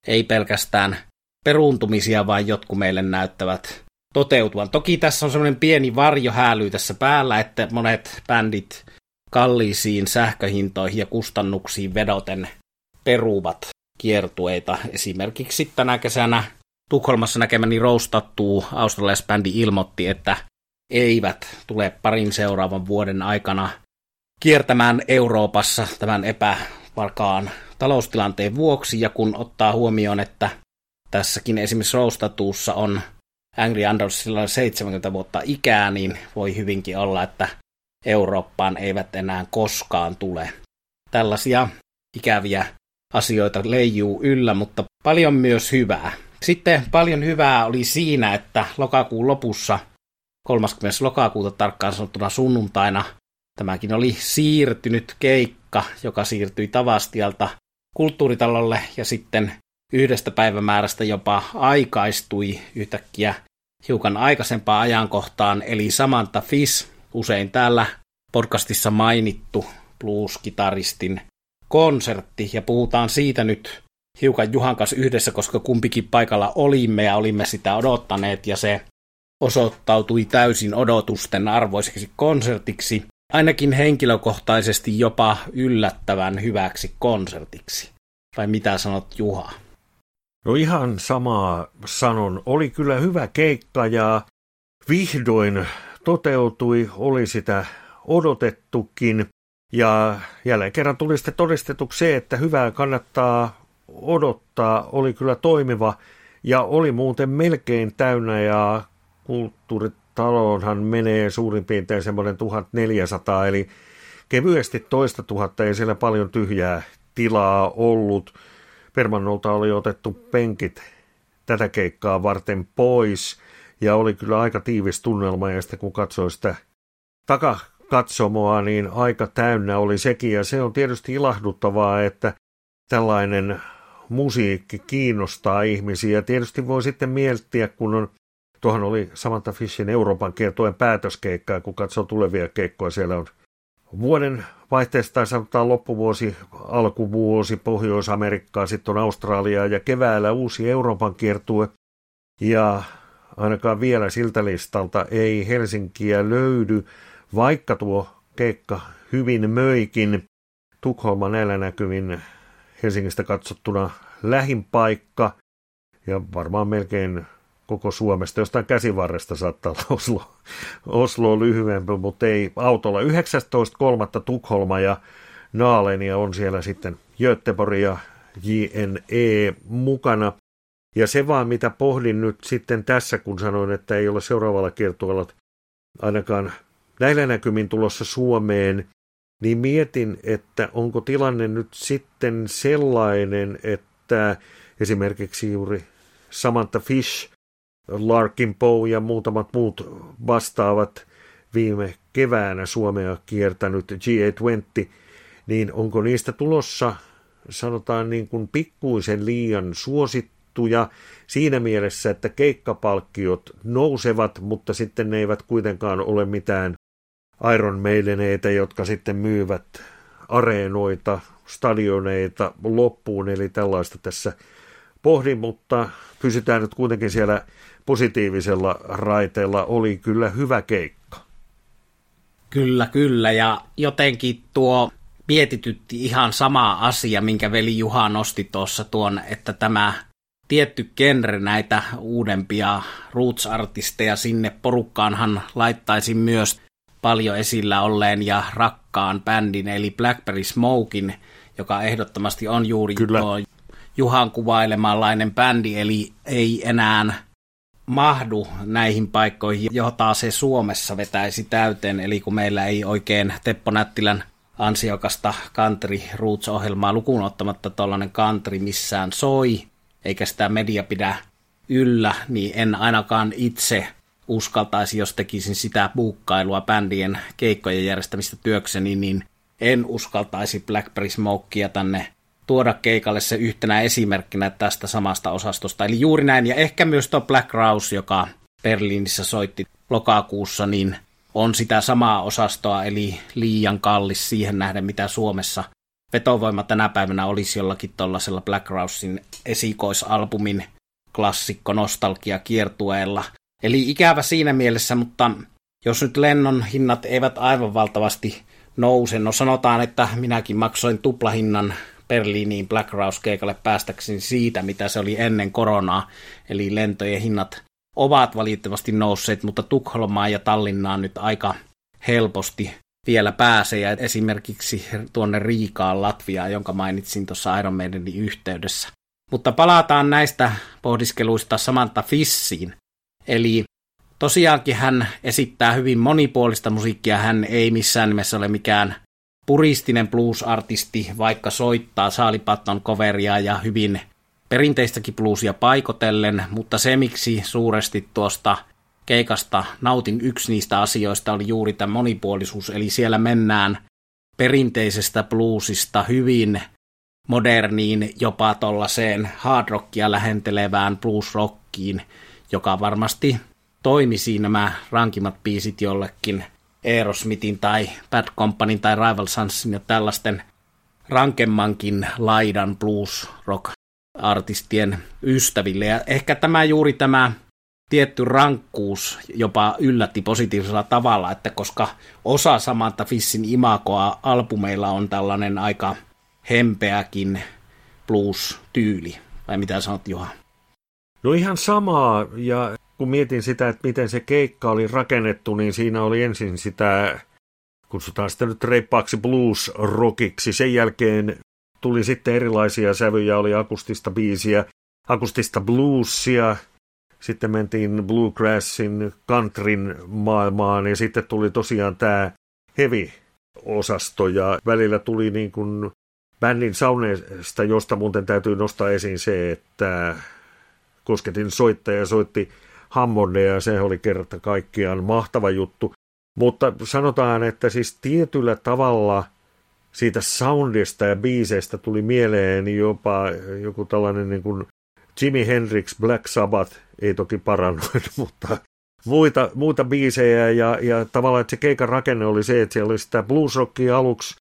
ei pelkästään peruuntumisia, vaan jotkut meille näyttävät toteutuvan. Toki tässä on semmoinen pieni varjohääly tässä päällä, että monet bändit kalliisiin sähköhintoihin ja kustannuksiin vedoten peruvat kiertueita. Esimerkiksi tänä kesänä Tukholmassa näkemäni roustattuu australialaisbändi ilmoitti, että eivät tule parin seuraavan vuoden aikana kiertämään Euroopassa tämän epävarkaan taloustilanteen vuoksi, ja kun ottaa huomioon, että tässäkin esimerkiksi roustatuussa on Angry Andersilla 70 vuotta ikää, niin voi hyvinkin olla, että Eurooppaan eivät enää koskaan tule. Tällaisia ikäviä asioita leijuu yllä, mutta paljon myös hyvää. Sitten paljon hyvää oli siinä, että lokakuun lopussa, 30. lokakuuta tarkkaan sanottuna sunnuntaina, tämäkin oli siirtynyt keikka, joka siirtyi Tavastialta kulttuuritalolle ja sitten yhdestä päivämäärästä jopa aikaistui yhtäkkiä hiukan aikaisempaan ajankohtaan, eli Samantha Fish, usein täällä podcastissa mainittu blues-kitaristin konsertti, ja puhutaan siitä nyt hiukan Juhan kanssa yhdessä, koska kumpikin paikalla olimme ja olimme sitä odottaneet, ja se osoittautui täysin odotusten arvoiseksi konsertiksi, ainakin henkilökohtaisesti jopa yllättävän hyväksi konsertiksi. Vai mitä sanot Juha? No ihan samaa sanon. Oli kyllä hyvä keikka ja vihdoin toteutui, oli sitä odotettukin. Ja jälleen kerran tuli sitten todistetuksi se, että hyvää kannattaa odottaa, oli kyllä toimiva ja oli muuten melkein täynnä ja kulttuuritalonhan menee suurin piirtein semmoinen 1400, eli kevyesti toista tuhatta. Ei siellä paljon tyhjää tilaa ollut. Permannolta oli otettu penkit tätä keikkaa varten pois ja oli kyllä aika tiivis tunnelma. Ja sitten kun katsoi sitä takakatsomoa, niin aika täynnä oli sekin ja se on tietysti ilahduttavaa, että tällainen musiikki kiinnostaa ihmisiä. Tietysti voi sitten miettiä, kun on, tuohon oli Samantha Fishin Euroopan kiertojen päätöskeikkaa, kun katsoo tulevia keikkoja, siellä on vuoden vaihteesta tai sanotaan loppuvuosi, alkuvuosi Pohjois-Amerikkaa, sitten on Australia ja keväällä uusi Euroopan kiertue. Ja ainakaan vielä siltä listalta ei Helsinkiä löydy, vaikka tuo keikka hyvin möikin. Tukholma näillä näkymin Helsingistä katsottuna lähin paikka ja varmaan melkein koko Suomesta. Jostain käsivarresta saattaa olla Oslo, Oslo lyhyempi, mutta ei autolla. 19.3. Tukholma ja Naalenia on siellä sitten Göteborg ja JNE mukana. Ja se vaan, mitä pohdin nyt sitten tässä, kun sanoin, että ei ole seuraavalla kiertueella ainakaan näillä näkymin tulossa Suomeen, niin mietin, että onko tilanne nyt sitten sellainen, että esimerkiksi juuri Samantha Fish, Larkin Poe ja muutamat muut vastaavat viime keväänä Suomea kiertänyt G820, niin onko niistä tulossa, sanotaan niin kuin pikkuisen liian suosittuja siinä mielessä, että keikkapalkkiot nousevat, mutta sitten ne eivät kuitenkaan ole mitään Iron Maideneitä, jotka sitten myyvät areenoita, stadioneita loppuun, eli tällaista tässä pohdin, mutta pysytään nyt kuitenkin siellä positiivisella raiteella. Oli kyllä hyvä keikka. Kyllä, kyllä, ja jotenkin tuo mietitytti ihan sama asia, minkä veli Juha nosti tuossa tuon, että tämä tietty genre näitä uudempia roots-artisteja sinne porukkaanhan laittaisi myös paljon esillä olleen ja rakkaan bändin, eli Blackberry Smokin, joka ehdottomasti on juuri Kyllä. tuo Juhan kuvailemanlainen bändi, eli ei enää mahdu näihin paikkoihin, jota se Suomessa vetäisi täyteen, eli kun meillä ei oikein Teppo Nättilän ansiokasta country roots-ohjelmaa lukuun ottamatta tuollainen country missään soi, eikä sitä media pidä yllä, niin en ainakaan itse uskaltaisi, jos tekisin sitä buukkailua bändien keikkojen järjestämistä työkseni, niin en uskaltaisi Blackberry Smokea tänne tuoda keikalle se yhtenä esimerkkinä tästä samasta osastosta. Eli juuri näin, ja ehkä myös tuo Black Rouse, joka Berliinissä soitti lokakuussa, niin on sitä samaa osastoa, eli liian kallis siihen nähden, mitä Suomessa vetovoima tänä päivänä olisi jollakin tuollaisella Black Rousein esikoisalbumin klassikko nostalgia kiertueella. Eli ikävä siinä mielessä, mutta jos nyt lennon hinnat eivät aivan valtavasti nouse, no sanotaan, että minäkin maksoin tuplahinnan Berliiniin Black Rouse keikalle päästäkseni siitä, mitä se oli ennen koronaa, eli lentojen hinnat ovat valitettavasti nousseet, mutta Tukholmaan ja Tallinnaan nyt aika helposti vielä pääsee, ja esimerkiksi tuonne Riikaan Latviaan, jonka mainitsin tuossa Iron Maidenin yhteydessä. Mutta palataan näistä pohdiskeluista Samantha Fissiin. Eli tosiaankin hän esittää hyvin monipuolista musiikkia, hän ei missään nimessä ole mikään puristinen blues-artisti, vaikka soittaa saalipatton coveria ja hyvin perinteistäkin bluesia paikotellen, mutta se miksi suuresti tuosta keikasta nautin yksi niistä asioista oli juuri tämä monipuolisuus, eli siellä mennään perinteisestä bluesista hyvin moderniin, jopa tuollaiseen hard rockia lähentelevään blues rockiin, joka varmasti toimi siinä nämä rankimmat biisit jollekin Aerosmithin tai Bad Companyn tai Rival Sunsin ja tällaisten rankemmankin laidan blues rock artistien ystäville. Ja ehkä tämä juuri tämä tietty rankkuus jopa yllätti positiivisella tavalla, että koska osa Samantha Fissin imakoa albumeilla on tällainen aika hempeäkin blues-tyyli. Vai mitä sanot Juha? No ihan samaa, ja kun mietin sitä, että miten se keikka oli rakennettu, niin siinä oli ensin sitä, kutsutaan sitä nyt reippaaksi blues-rockiksi. Sen jälkeen tuli sitten erilaisia sävyjä, oli akustista biisiä, akustista bluesia, sitten mentiin bluegrassin, countryn maailmaan ja sitten tuli tosiaan tämä heavy-osasto ja välillä tuli niin kuin bändin sauneesta, josta muuten täytyy nostaa esiin se, että Kosketin soittaja soitti Hammondia ja se oli kerta kaikkiaan mahtava juttu. Mutta sanotaan, että siis tietyllä tavalla siitä soundista ja biiseistä tuli mieleen jopa joku tällainen niin kuin Jimi Hendrix Black Sabbath, ei toki parannut, mutta muita, muita biisejä ja, ja tavallaan, että se keikan rakenne oli se, että siellä oli sitä bluesrockia aluksi,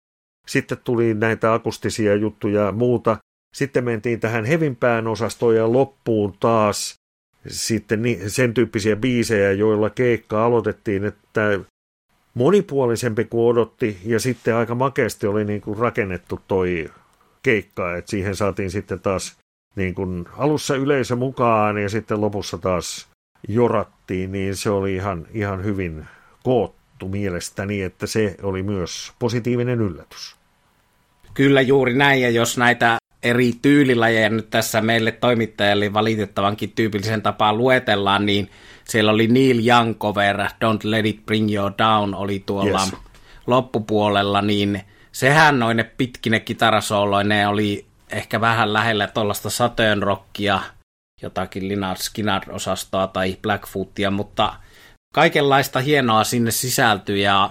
sitten tuli näitä akustisia juttuja ja muuta, sitten mentiin tähän hevimpään osastoon ja loppuun taas sitten sen tyyppisiä biisejä, joilla keikka aloitettiin, että monipuolisempi kuin odotti, ja sitten aika makeasti oli niin kuin rakennettu toi keikka, että siihen saatiin sitten taas niin kuin alussa yleisö mukaan ja sitten lopussa taas jorattiin, niin se oli ihan, ihan hyvin koottu mielestäni, että se oli myös positiivinen yllätys. Kyllä juuri näin, ja jos näitä eri tyylilajeja nyt tässä meille toimittajalle valitettavankin tyypillisen tapaan luetellaan, niin siellä oli Neil Young cover, Don't Let It Bring You Down oli tuolla yes. loppupuolella, niin sehän noin pitkine kitarasooloineen oli ehkä vähän lähellä tuollaista Saturn Rockia, jotakin Lynyrd Skynyrd-osastoa tai Blackfootia, mutta kaikenlaista hienoa sinne sisältyy ja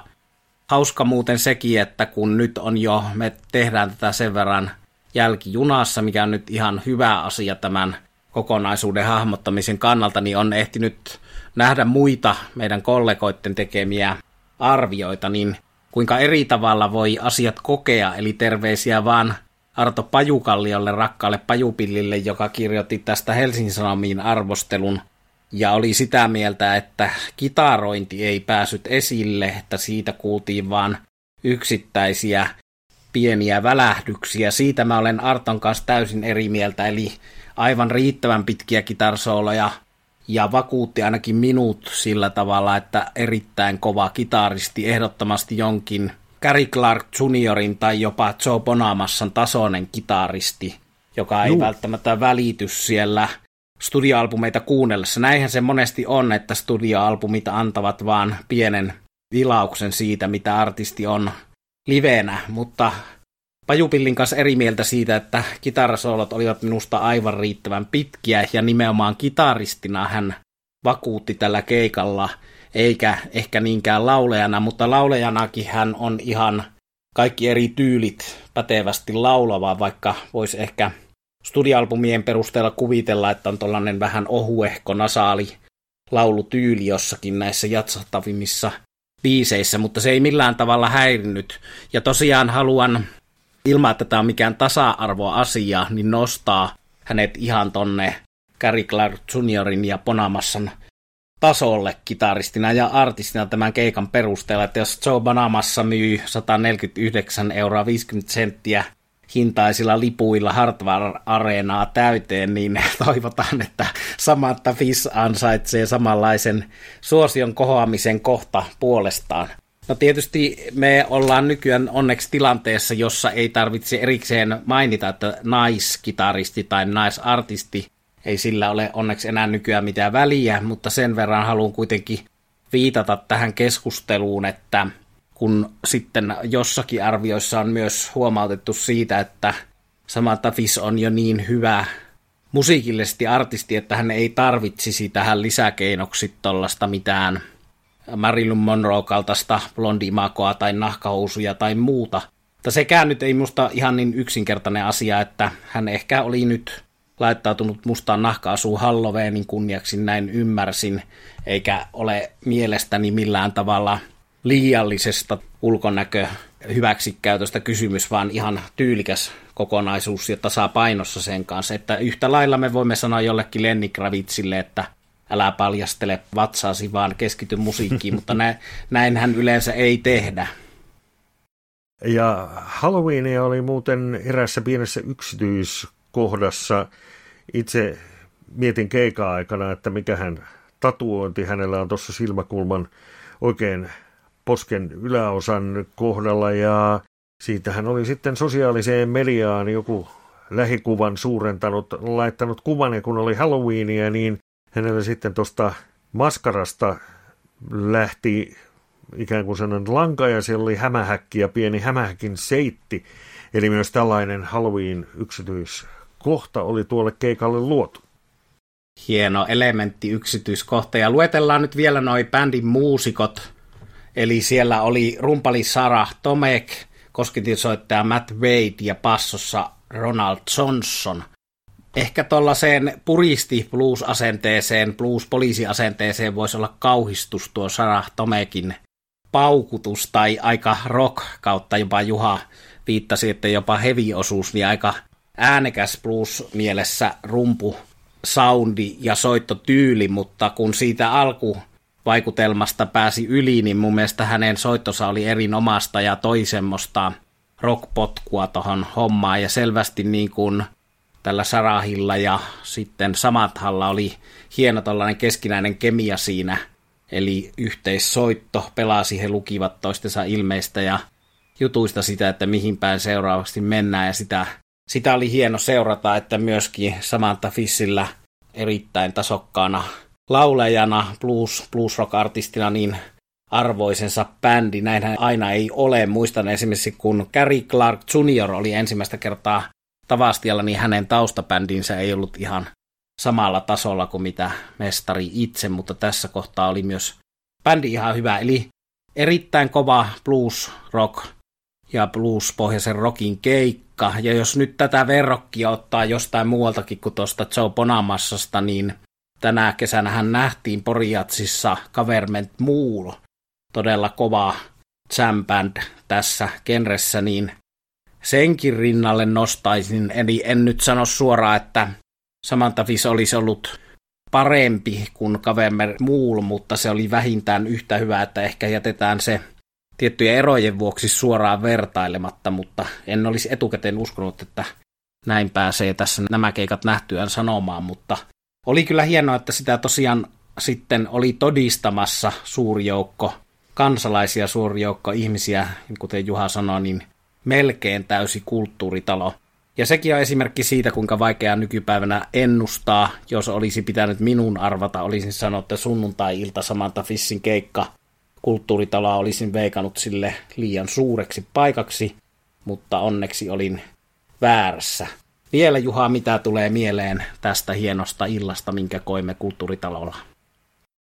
hauska muuten sekin, että kun nyt on jo, me tehdään tätä sen verran jälkijunassa, mikä on nyt ihan hyvä asia tämän kokonaisuuden hahmottamisen kannalta, niin on ehtinyt nähdä muita meidän kollegoiden tekemiä arvioita, niin kuinka eri tavalla voi asiat kokea, eli terveisiä vaan Arto Pajukalliolle, rakkaalle Pajupillille, joka kirjoitti tästä Helsingin Sanomiin arvostelun. Ja oli sitä mieltä, että kitarointi ei päässyt esille, että siitä kuultiin vain yksittäisiä pieniä välähdyksiä. Siitä mä olen Arton kanssa täysin eri mieltä, eli aivan riittävän pitkiä kitarsooleja ja vakuutti ainakin minut sillä tavalla, että erittäin kova kitaristi, ehdottomasti jonkin Gary Clark Juniorin tai jopa Joe Bonamassan tasoinen kitaristi, joka ei Juh. välttämättä välity siellä studioalbumeita kuunnellessa. Näinhän se monesti on, että studioalbumit antavat vaan pienen vilauksen siitä, mitä artisti on livenä, mutta Pajupillin kanssa eri mieltä siitä, että kitarasoolot olivat minusta aivan riittävän pitkiä ja nimenomaan kitaristina hän vakuutti tällä keikalla, eikä ehkä niinkään laulejana, mutta laulejanakin hän on ihan kaikki eri tyylit pätevästi laulava, vaikka voisi ehkä studialbumien perusteella kuvitella, että on tällainen vähän ohuehko nasaali laulutyyli jossakin näissä jatsattavimmissa biiseissä, mutta se ei millään tavalla häirinnyt. Ja tosiaan haluan, ilman että tämä on mikään tasa-arvoasia, niin nostaa hänet ihan tonne Gary Clark Juniorin ja Ponamassan tasolle kitaristina ja artistina tämän keikan perusteella, että jos Joe Bonamassa myy 149 euroa 50 senttiä hintaisilla lipuilla Hartwell Areenaa täyteen, niin toivotaan, että Samantha Fish ansaitsee samanlaisen suosion kohoamisen kohta puolestaan. No tietysti me ollaan nykyään onneksi tilanteessa, jossa ei tarvitse erikseen mainita, että naiskitaristi tai naisartisti ei sillä ole onneksi enää nykyään mitään väliä, mutta sen verran haluan kuitenkin viitata tähän keskusteluun, että kun sitten jossakin arvioissa on myös huomautettu siitä, että Samantha Fish on jo niin hyvä musiikillisesti artisti, että hän ei tarvitsisi tähän lisäkeinoksi tuollaista mitään Marilyn Monroe-kaltaista blondimakoa tai nahkahousuja tai muuta. Mutta sekään nyt ei musta ihan niin yksinkertainen asia, että hän ehkä oli nyt laittautunut mustaan nahkaasuun Halloweenin kunniaksi, näin ymmärsin, eikä ole mielestäni millään tavalla – liiallisesta ulkonäkö hyväksikäytöstä kysymys, vaan ihan tyylikäs kokonaisuus ja tasapainossa sen kanssa. Että yhtä lailla me voimme sanoa jollekin Lenny Kravitsille, että älä paljastele vatsaasi, vaan keskity musiikkiin, mutta nä, näinhän yleensä ei tehdä. Ja Halloweenia oli muuten erässä pienessä yksityiskohdassa. Itse mietin keikaa aikana, että mikähän tatuointi hänellä on tuossa silmäkulman oikein posken yläosan kohdalla ja siitähän oli sitten sosiaaliseen mediaan joku lähikuvan suurentanut, laittanut kuvan ja kun oli Halloweenia, niin hänellä sitten tuosta maskarasta lähti ikään kuin sellainen lanka ja siellä oli hämähäkki ja pieni hämähäkin seitti. Eli myös tällainen Halloween yksityiskohta oli tuolle keikalle luotu. Hieno elementti yksityiskohta. Ja luetellaan nyt vielä noin bändin muusikot, Eli siellä oli rumpali Sarah Tomek, kosketinsoittaja Matt Wade ja passossa Ronald Johnson. Ehkä tuollaiseen puristi blues-asenteeseen, blues-poliisiasenteeseen voisi olla kauhistus tuo Sarah Tomekin paukutus tai aika rock kautta jopa Juha viittasi, että jopa heavy-osuus, niin aika äänekäs blues mielessä rumpu soundi ja soittotyyli, mutta kun siitä alkuvaikutelmasta pääsi yli, niin mun mielestä hänen soittosa oli erinomasta ja toi semmoista rockpotkua tuohon hommaan. Ja selvästi niin kuin tällä Sarahilla ja sitten Samathalla oli hieno tällainen keskinäinen kemia siinä, eli yhteissoitto pelasi, he lukivat toistensa ilmeistä ja jutuista sitä, että mihin päin seuraavaksi mennään. Ja sitä, sitä oli hieno seurata, että myöskin Samantha Fissillä erittäin tasokkaana laulajana, blues, blues rock artistina niin arvoisensa bändi. Näinhän aina ei ole. Muistan esimerkiksi, kun Gary Clark Jr. oli ensimmäistä kertaa Tavastialla, niin hänen taustabändinsä ei ollut ihan samalla tasolla kuin mitä mestari itse, mutta tässä kohtaa oli myös bändi ihan hyvä. Eli erittäin kova blues rock ja blues-pohjaisen rockin keikka. Ja jos nyt tätä verrokkia ottaa jostain muualtakin kuin tuosta Joe Bonamassasta, niin tänä kesänä hän nähtiin Poriatsissa Government Mool, todella kova jam band tässä genressä, niin senkin rinnalle nostaisin. Eli en nyt sano suoraan, että Samantha Fish olisi ollut parempi kuin Government Mool, mutta se oli vähintään yhtä hyvä, että ehkä jätetään se tiettyjen erojen vuoksi suoraan vertailematta, mutta en olisi etukäteen uskonut, että näin pääsee tässä nämä keikat nähtyään sanomaan, mutta oli kyllä hienoa, että sitä tosiaan sitten oli todistamassa suuri joukko kansalaisia, suuri joukko ihmisiä, kuten Juha sanoi, niin melkein täysi kulttuuritalo. Ja sekin on esimerkki siitä, kuinka vaikeaa nykypäivänä ennustaa. Jos olisi pitänyt minun arvata, olisin sanonut, että sunnuntai-ilta Samantha Fissin keikka kulttuuritaloa olisin veikannut sille liian suureksi paikaksi, mutta onneksi olin väärässä. Vielä Juha, mitä tulee mieleen tästä hienosta illasta, minkä koimme kulttuuritalolla?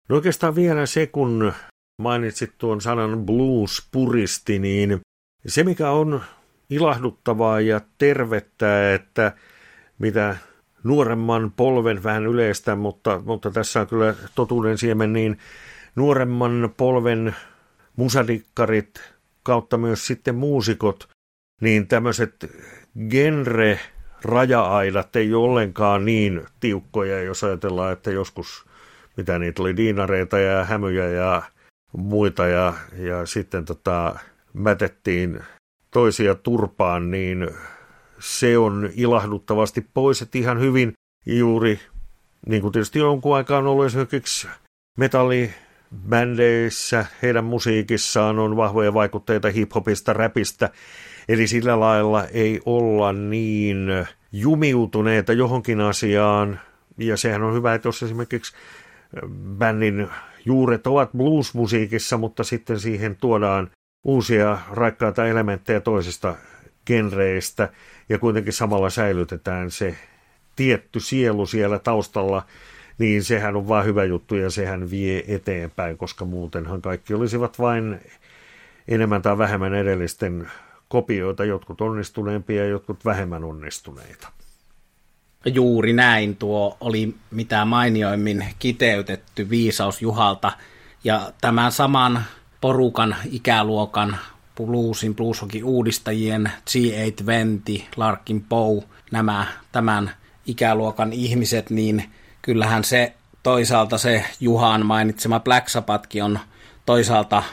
No oikeastaan vielä se, kun mainitsit tuon sanan blues-puristi, niin se mikä on ilahduttavaa ja tervettä, että mitä nuoremman polven vähän yleistä, mutta, mutta tässä on kyllä totuuden siemen, niin nuoremman polven musadikkarit kautta myös sitten muusikot, niin tämmöiset genre raja-aidat ei ole ollenkaan niin tiukkoja, jos ajatellaan, että joskus mitä niitä oli, diinareita ja hämyjä ja muita ja, ja sitten tota, mätettiin toisia turpaan, niin se on ilahduttavasti pois, että ihan hyvin juuri, niin kuin tietysti jonkun aikaa on ollut esimerkiksi metallibändeissä, heidän musiikissaan on vahvoja vaikutteita hiphopista, räpistä, eli sillä lailla ei olla niin jumiutuneita johonkin asiaan, ja sehän on hyvä, että jos esimerkiksi bändin juuret ovat bluesmusiikissa, mutta sitten siihen tuodaan uusia raikkaita elementtejä toisista genreistä. Ja kuitenkin samalla säilytetään se tietty sielu siellä taustalla, niin sehän on vain hyvä juttu ja sehän vie eteenpäin, koska muutenhan kaikki olisivat vain enemmän tai vähemmän edellisten kopioita, jotkut onnistuneempia ja jotkut vähemmän onnistuneita. Juuri näin, tuo oli mitä mainioimmin kiteytetty viisaus Juhalta. Ja tämän saman porukan ikäluokan bluesin, blueshokin uudistajien G820, Larkin Poe, nämä tämän ikäluokan ihmiset, niin kyllähän se toisaalta se Juhan mainitsema Black Sabbathkin on toisaalta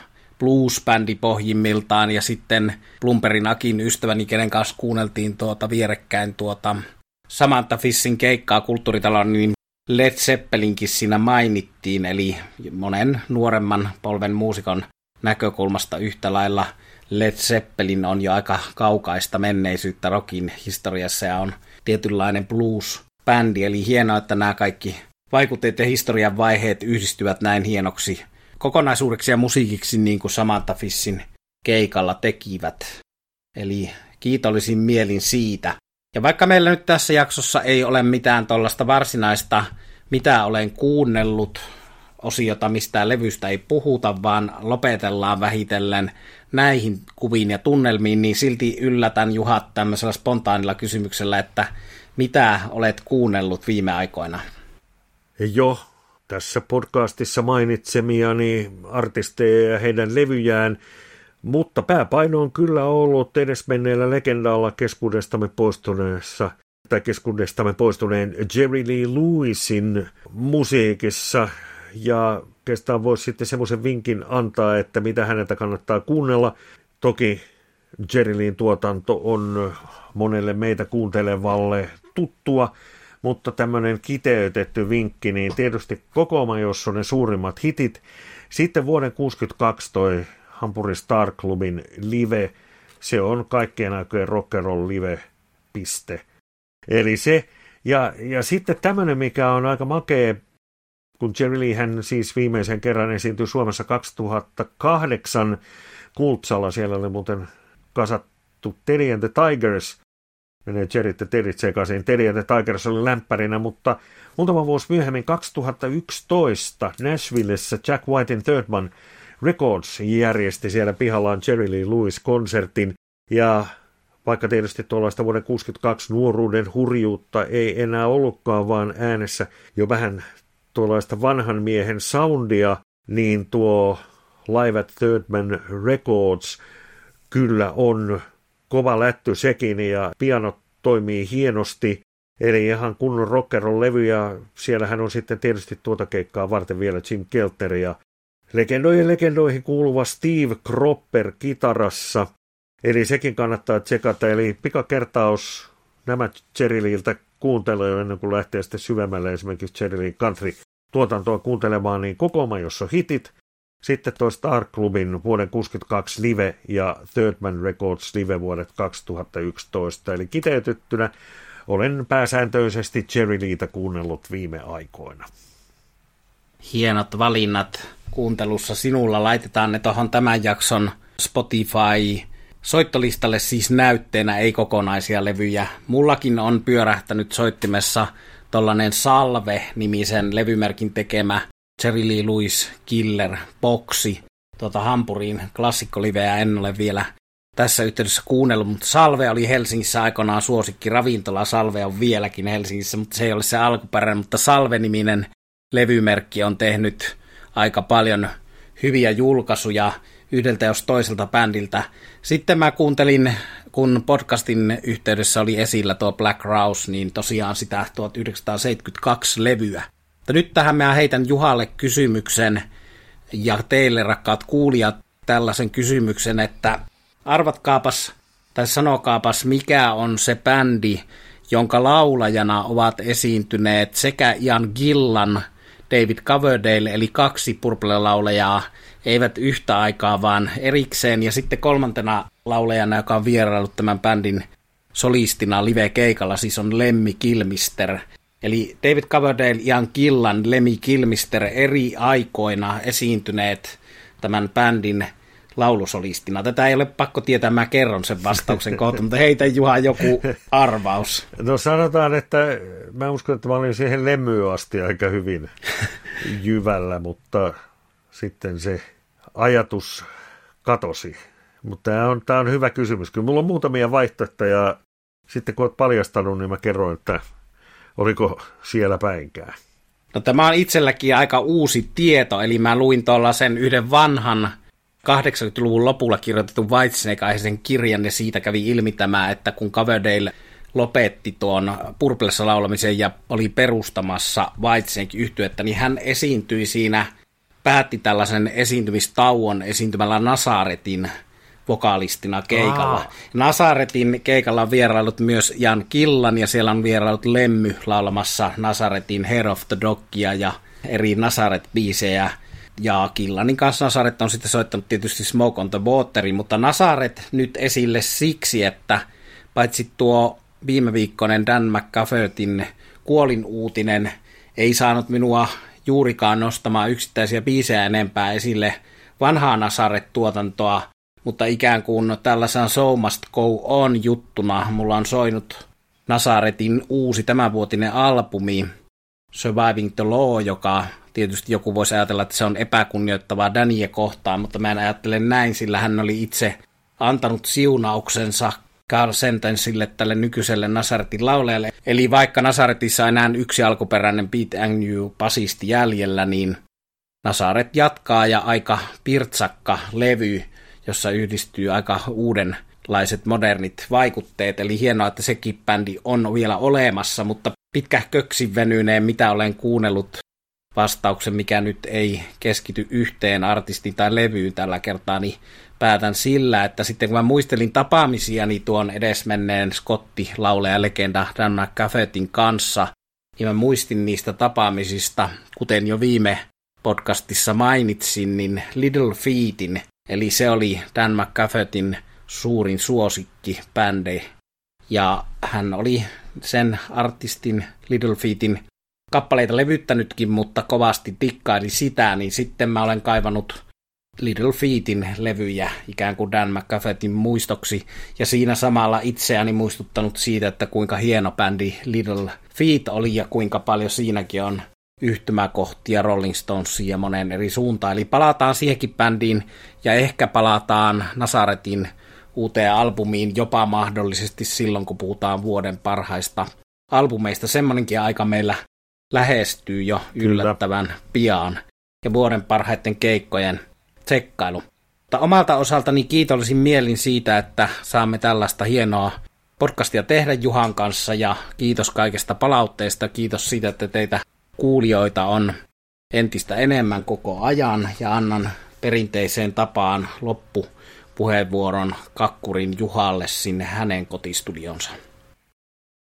blues-bändi pohjimmiltaan ja sitten Plumperin Akin ystäväni, kenen kanssa kuunneltiin tuota vierekkäin tuota Samantha Fissin keikkaa kulttuuritalon, niin Led Zeppelinkin siinä mainittiin, eli monen nuoremman polven muusikon näkökulmasta yhtä lailla Led Zeppelin on jo aika kaukaista menneisyyttä rockin historiassa ja on tietynlainen blues-bändi, eli hienoa, että nämä kaikki vaikutteet ja historian vaiheet yhdistyvät näin hienoksi kokonaisuudeksi ja musiikiksi niin kuin Samantha Fissin keikalla tekivät. Eli kiitollisin mielin siitä. Ja vaikka meillä nyt tässä jaksossa ei ole mitään tuollaista varsinaista, mitä olen kuunnellut, osiota mistään levystä ei puhuta, vaan lopetellaan vähitellen näihin kuviin ja tunnelmiin, niin silti yllätän Juhat tämmöisellä spontaanilla kysymyksellä, että mitä olet kuunnellut viime aikoina? Jo tässä podcastissa mainitsemiani artisteja ja heidän levyjään – mutta pääpaino on kyllä ollut edesmenneellä legendaalla keskuudestamme poistuneessa tai keskuudestamme poistuneen Jerry Lee Lewisin musiikissa. Ja oikeastaan voisi sitten semmoisen vinkin antaa, että mitä häneltä kannattaa kuunnella. Toki Jerry Leen tuotanto on monelle meitä kuuntelevalle tuttua, mutta tämmöinen kiteytetty vinkki, niin tietysti kokooma, jossa on ne suurimmat hitit. Sitten vuoden 62 toi Hampuri Star Clubin live, se on kaikkien aikojen rock'n'roll live, piste. Eli se, ja, ja sitten tämmöinen, mikä on aika makea, kun Jerry Lee hän siis viimeisen kerran esiintyi Suomessa 2008 Kultsalla, siellä oli muuten kasattu Teddy and the Tigers, menee Jerry ja Teddy sekaisin. Teddy and the Tigers oli lämpärinä, mutta muutama vuosi myöhemmin 2011 Nashvillessä Jack Whitein Third Man Records järjesti siellä pihallaan Jerry Lee Lewis-konsertin, ja vaikka tietysti tuollaista vuoden 62 nuoruuden hurjuutta ei enää ollutkaan, vaan äänessä jo vähän tuollaista vanhan miehen soundia, niin tuo Live at Third Man Records kyllä on kova lätty sekin ja pianot toimii hienosti. Eli ihan kunnon rockeron levy ja siellähän on sitten tietysti tuota keikkaa varten vielä Jim Kelter ja legendojen legendoihin kuuluva Steve Cropper kitarassa. Eli sekin kannattaa tsekata. Eli pikakertaus nämä Cherililtä kuuntelee ennen kuin lähtee sitten syvemmälle esimerkiksi Cherilin country tuotantoa kuuntelemaan, niin kokooma, jossa on hitit, sitten tuo Star Clubin vuoden 62 live ja Third Man Records live vuodet 2011. Eli kiteytettynä olen pääsääntöisesti Jerry Leeta kuunnellut viime aikoina. Hienot valinnat kuuntelussa sinulla. Laitetaan ne tuohon tämän jakson Spotify soittolistalle siis näytteenä, ei kokonaisia levyjä. Mullakin on pyörähtänyt soittimessa tollanen Salve-nimisen levymerkin tekemä Jerry Lee Lewis Killer boksi tuota Hampuriin klassikkoliveä en ole vielä tässä yhteydessä kuunnellut, mutta Salve oli Helsingissä aikanaan suosikki ravintola. Salve on vieläkin Helsingissä, mutta se ei ole se alkuperäinen, mutta Salve-niminen levymerkki on tehnyt aika paljon hyviä julkaisuja yhdeltä jos toiselta bändiltä. Sitten mä kuuntelin, kun podcastin yhteydessä oli esillä tuo Black Rouse, niin tosiaan sitä 1972 levyä. Mutta nyt tähän mä heitän Juhalle kysymyksen ja teille rakkaat kuulijat tällaisen kysymyksen, että arvatkaapas tai sanokaapas mikä on se bändi, jonka laulajana ovat esiintyneet sekä Ian Gillan, David Coverdale, eli kaksi purple-laulajaa, eivät yhtä aikaa, vaan erikseen, ja sitten kolmantena laulajana, joka on vieraillut tämän bändin solistina live-keikalla, siis on Lemmi Kilmister. Eli David Coverdale, Ian Killan, Lemmy Kilmister eri aikoina esiintyneet tämän bändin laulusolistina. Tätä ei ole pakko tietää, mä kerron sen vastauksen kohta, mutta heitä Juha joku arvaus. No sanotaan, että mä uskon, että mä olin siihen lemmyyn asti aika hyvin jyvällä, mutta sitten se ajatus katosi. Mutta tämä on, tämä on hyvä kysymys. Kyllä mulla on muutamia vaihtoehtoja. Sitten kun olet paljastanut, niin mä kerron, että oliko siellä päinkään. No tämä on itselläkin aika uusi tieto, eli mä luin sen yhden vanhan 80-luvun lopulla kirjoitetun Whitesnake-aiheisen kirjan, ja siitä kävi ilmi tämä, että kun Coverdale lopetti tuon Purplessa laulamisen ja oli perustamassa Whitesnake yhtyettä, niin hän esiintyi siinä, päätti tällaisen esiintymistauon esiintymällä Nasaretin vokalistina keikalla. Aa. Nasaretin keikalla on vierailut myös Jan Killan ja siellä on vierailut Lemmy laulamassa Nasaretin Hair of the Dogia ja eri Nasaret-biisejä. Ja Killanin kanssa Nasaret on sitten soittanut tietysti Smoke on the Waterin, mutta Nasaret nyt esille siksi, että paitsi tuo viime viikkoinen Dan McCaffertin kuolin uutinen ei saanut minua juurikaan nostamaan yksittäisiä biisejä enempää esille vanhaa Nasaret-tuotantoa, mutta ikään kuin tällaisen Show Must Go On juttuna mulla on soinut Nasaretin uusi tämänvuotinen albumi Surviving the Law, joka tietysti joku voisi ajatella, että se on epäkunnioittavaa Danie kohtaan, mutta mä en ajattele näin, sillä hän oli itse antanut siunauksensa Carl Sentencelle tälle nykyiselle Nasaretin laulejalle. Eli vaikka Nasaretissa enää yksi alkuperäinen Pete Agnew basisti jäljellä, niin Nasaret jatkaa ja aika pirtsakka levy jossa yhdistyy aika uuden laiset modernit vaikutteet, eli hienoa, että sekin bändi on vielä olemassa, mutta pitkä köksin venyneen, mitä olen kuunnellut vastauksen, mikä nyt ei keskity yhteen artistiin tai levyyn tällä kertaa, niin päätän sillä, että sitten kun mä muistelin tapaamisiani tuon edesmenneen Scotti lauleja legenda Dan McCaffetin kanssa, niin mä muistin niistä tapaamisista, kuten jo viime podcastissa mainitsin, niin Little Feetin, eli se oli Dan McCaffetin suurin suosikki bändi, ja hän oli sen artistin Little Feetin kappaleita levyttänytkin, mutta kovasti tikkaili sitä, niin sitten mä olen kaivannut Little Feetin levyjä ikään kuin Dan McCaffetin muistoksi, ja siinä samalla itseäni muistuttanut siitä, että kuinka hieno bändi Little Feet oli ja kuinka paljon siinäkin on yhtymäkohtia Rolling Stonesiin ja monen eri suuntaan. Eli palataan siihenkin bändiin ja ehkä palataan Nasaretin uuteen albumiin jopa mahdollisesti silloin, kun puhutaan vuoden parhaista albumeista. Semmoinenkin aika meillä lähestyy jo yllättävän Kyllä. pian. Ja vuoden parhaiten keikkojen tsekkailu. Mutta omalta osaltani kiitollisin mielin siitä, että saamme tällaista hienoa podcastia tehdä Juhan kanssa ja kiitos kaikesta palautteesta. Kiitos siitä, että teitä kuulijoita on entistä enemmän koko ajan ja annan perinteiseen tapaan loppupuheenvuoron Kakkurin Juhalle sinne hänen kotistudionsa.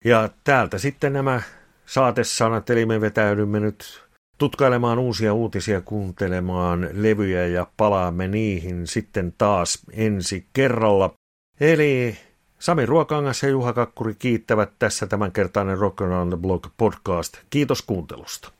Ja täältä sitten nämä saatesanat, eli me vetäydymme nyt tutkailemaan uusia uutisia, kuuntelemaan levyjä ja palaamme niihin sitten taas ensi kerralla. Eli Sami Ruokangas ja Juha Kakkuri kiittävät tässä tämänkertainen Rock Around the Block podcast. Kiitos kuuntelusta.